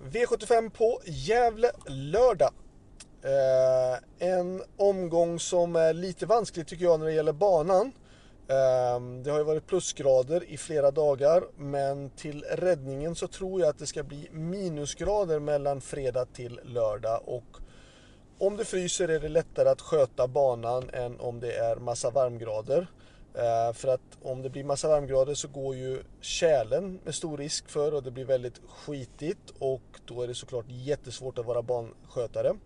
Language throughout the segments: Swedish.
V75 på Gävle lördag. Eh, en omgång som är lite vansklig tycker jag när det gäller banan. Eh, det har ju varit plusgrader i flera dagar men till räddningen så tror jag att det ska bli minusgrader mellan fredag till lördag och om det fryser är det lättare att sköta banan än om det är massa varmgrader. Eh, för att om det blir massa varmgrader så går ju kärlen med stor risk för och det blir väldigt skitigt och då är det såklart jättesvårt att vara banskötare.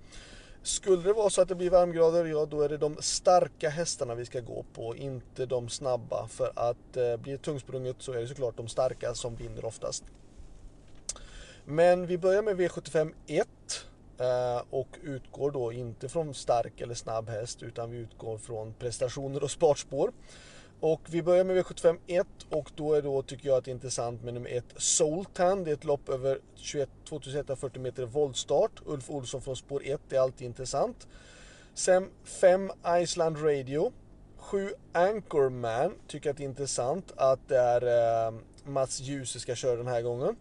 Skulle det vara så att det blir varmgrader, ja då är det de starka hästarna vi ska gå på, inte de snabba. För att eh, blir det tungsprunget så är det såklart de starka som vinner oftast. Men vi börjar med V75 1 eh, och utgår då inte från stark eller snabb häst utan vi utgår från prestationer och spartspår. Och vi börjar med V75 1 och då är då tycker jag att det är intressant med nummer 1 Soltan. Det är ett lopp över 21, 2140 meter voltstart. Ulf Olsson från spår 1 är alltid intressant. Sen 5 Iceland Radio. 7 Anchorman tycker att det är intressant att det är eh, Mats Djuse ska köra den här gången.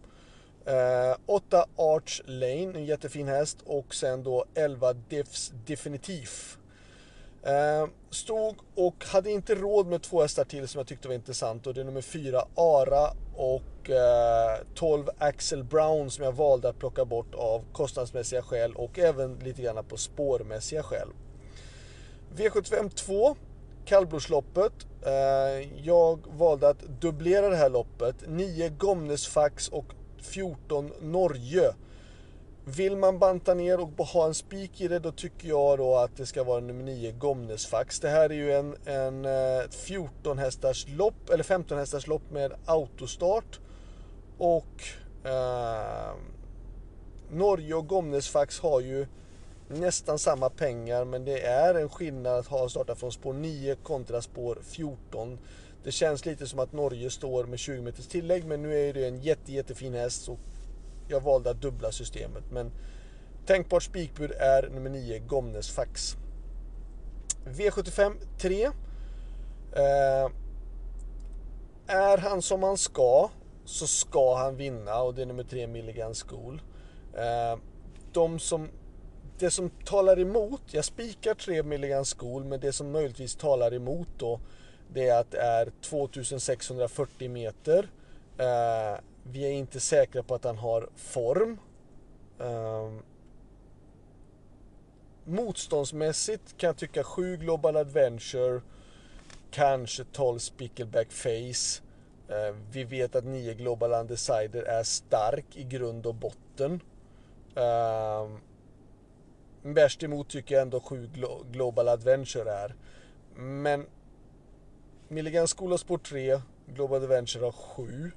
8 eh, Arch Lane, en jättefin häst och sen då 11 Diffs Definitiv. Eh, stod och hade inte råd med två hästar till som jag tyckte var intressant och det är nummer 4 Ara och eh, 12 Axel Brown som jag valde att plocka bort av kostnadsmässiga skäl och även lite grann på spårmässiga skäl. V75 2 kallblodsloppet. Eh, jag valde att dubblera det här loppet. 9 Gomnesfax och 14 Norge. Vill man banta ner och ha en spik i det då tycker jag då att det ska vara nummer 9 Gomnesfax. Det här är ju en, en eh, 14-hästars lopp, eller 15 hästars lopp med autostart. Och eh, Norge och Gomnesfax har ju nästan samma pengar men det är en skillnad att ha startat från spår 9 kontra spår 14. Det känns lite som att Norge står med 20 meters tillägg men nu är det en jätte, jättefin häst och jag valde att dubbla systemet. Men tänkbart spikbud är nummer 9 Gomnes Fax. V75 3. Eh, är han som han ska så ska han vinna och det är nummer 3 Milligan School. Eh, de som, det som talar emot, jag spikar 3 Milligan School men det som möjligtvis talar emot då det är att det är 2640 meter. Eh, vi är inte säkra på att han har form. Um, motståndsmässigt kan jag tycka 7 Global Adventure, kanske 12 Spickleback Face. Uh, vi vet att 9 Global Undecider är stark i grund och botten. Ehm, värst emot tycker jag ändå 7 Glo Global Adventure är. Men Milligan School of Sport 3, Global Adventure har 7.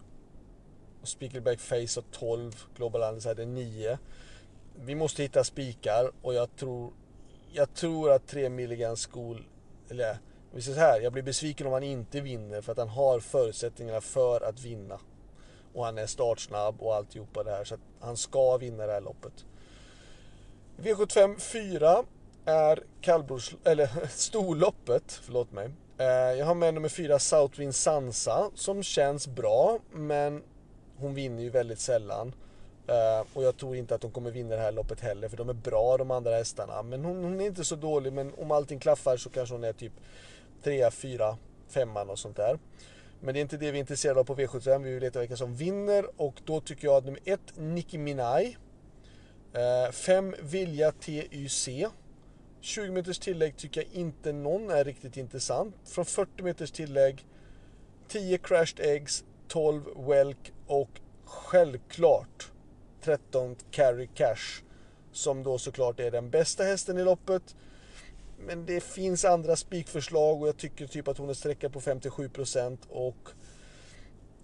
Och Face har 12, Global Anders hade 9. Vi måste hitta spikar och jag tror, jag tror att 3 Milligan School, eller vi säger så här, jag blir besviken om han inte vinner för att han har förutsättningarna för att vinna. Och han är startsnabb och alltihopa det här så att han ska vinna det här loppet. V75 4 är kallbrors, eller storloppet, förlåt mig. Eh, jag har med nummer 4 Southwind Sansa som känns bra men hon vinner ju väldigt sällan. Uh, och jag tror inte att hon kommer vinna det här loppet heller för de är bra de andra hästarna. Men hon, hon är inte så dålig men om allting klaffar så kanske hon är typ 3, 4, 5 och sånt där. Men det är inte det vi är intresserade av på V75. Vi vill veta vilka som vinner och då tycker jag att nummer 1 Nicki Minaj. Eh, 5 uh, Vilja TYC. 20 meters tillägg tycker jag inte någon är riktigt intressant. Från 40 meters tillägg 10 Crashed Eggs, 12 Welk och självklart 13 Carry Cash som då såklart är den bästa hästen i loppet. Men det finns andra spikförslag och jag tycker typ att hon är sträckad på 57 procent och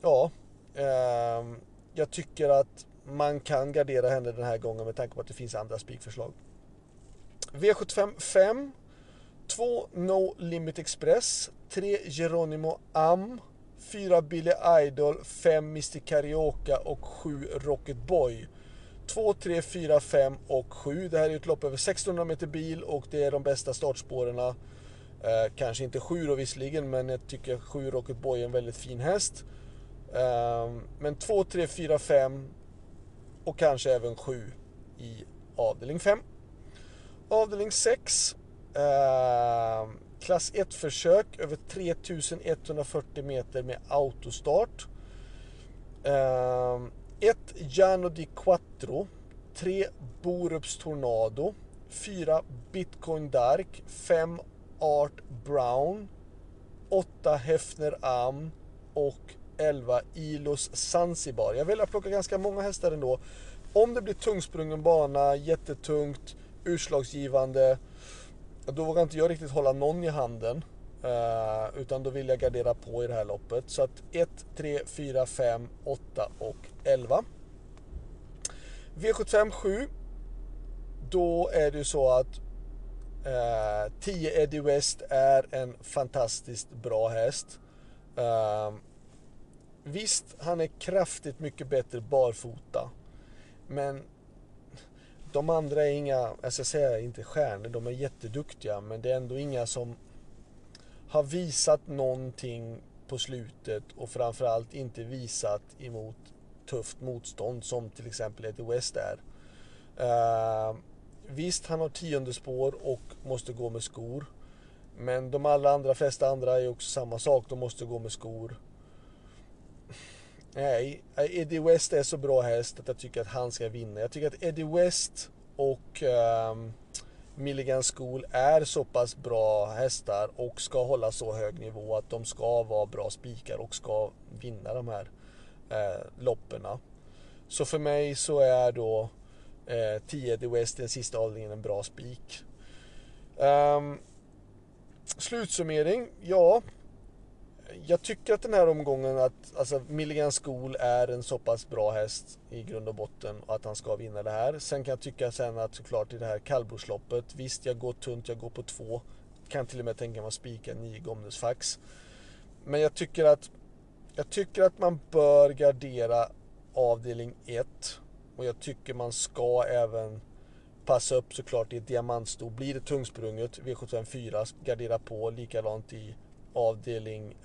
ja, eh, jag tycker att man kan gardera henne den här gången med tanke på att det finns andra spikförslag. V75 5 2 No Limit Express 3 Geronimo Am 4 Billy Idol, 5 Mr Carioca och 7 Rocket Boy. 2, 3, 4, 5 och 7. Det här är ett lopp över 1600 meter bil och det är de bästa startspåren. Eh, kanske inte 7 då visserligen, men jag tycker 7 Rocket Boy är en väldigt fin häst. Eh, men 2, 3, 4, 5 och kanske även 7 i avdelning 5. Avdelning 6. Eh, klass 1-försök över 3140 meter med autostart. 1 eh, Giano di Quattro. 3 Borups Tornado. 4 Bitcoin Dark. 5 Art Brown. 8 Hefner Am och 11 Ilos Zanzibar. Jag väljer att plocka ganska många hästar ändå. Om det blir tungsprungen bana, jättetungt, utslagsgivande, då vågar inte jag riktigt hålla någon i handen. Uh, utan då vill jag gardera på i det här loppet. Så att 1, 3, 4, 5, 8 och 11. V75 7. Då är det ju så att eh, uh, 10 Eddie West är en fantastiskt bra häst. Uh, visst, han är kraftigt mycket bättre barfota. Men de andra är inga, jag ska säga inte stjärnor, de är jätteduktiga men det är ändå inga som har visat någonting på slutet och framförallt inte visat emot tufft motstånd som till exempel Eddie West är. Uh, visst, han har tionde spår och måste gå med skor. Men de allra andra flesta andra är också samma sak, de måste gå med skor. Nej, Eddie West är så bra häst att jag tycker att han ska vinna. Jag tycker att Eddie West och um, Milligan School är så pass bra hästar och ska hålla så hög nivå att de ska vara bra spikar och ska vinna de här eh, lopperna. Så för mig så är då eh, 10 Eddie West den sista avdelningen en bra spik. Um, slutsummering, ja jag tycker att den här omgången att alltså, Milligan School är en så pass bra häst i grund och botten och att han ska vinna det här. Sen kan jag tycka sen att såklart i det här kallblodsloppet, visst jag går tunt, jag går på två. Kan till och med tänka mig att spika nio Gomnes fax. Men jag tycker att jag tycker att man bör gardera avdelning 1 och jag tycker man ska även passa upp såklart i ett diamantsto. Blir det tungsprunget, V75 4, gardera på likadant i avdelning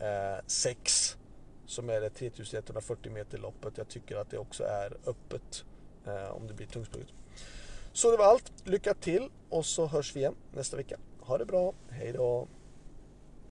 6 eh, som är det 3140 meter loppet. Jag tycker att det också är öppet eh, om det blir tungsprunget. Så det var allt. Lycka till och så hörs vi igen nästa vecka. Ha det bra. Hej då!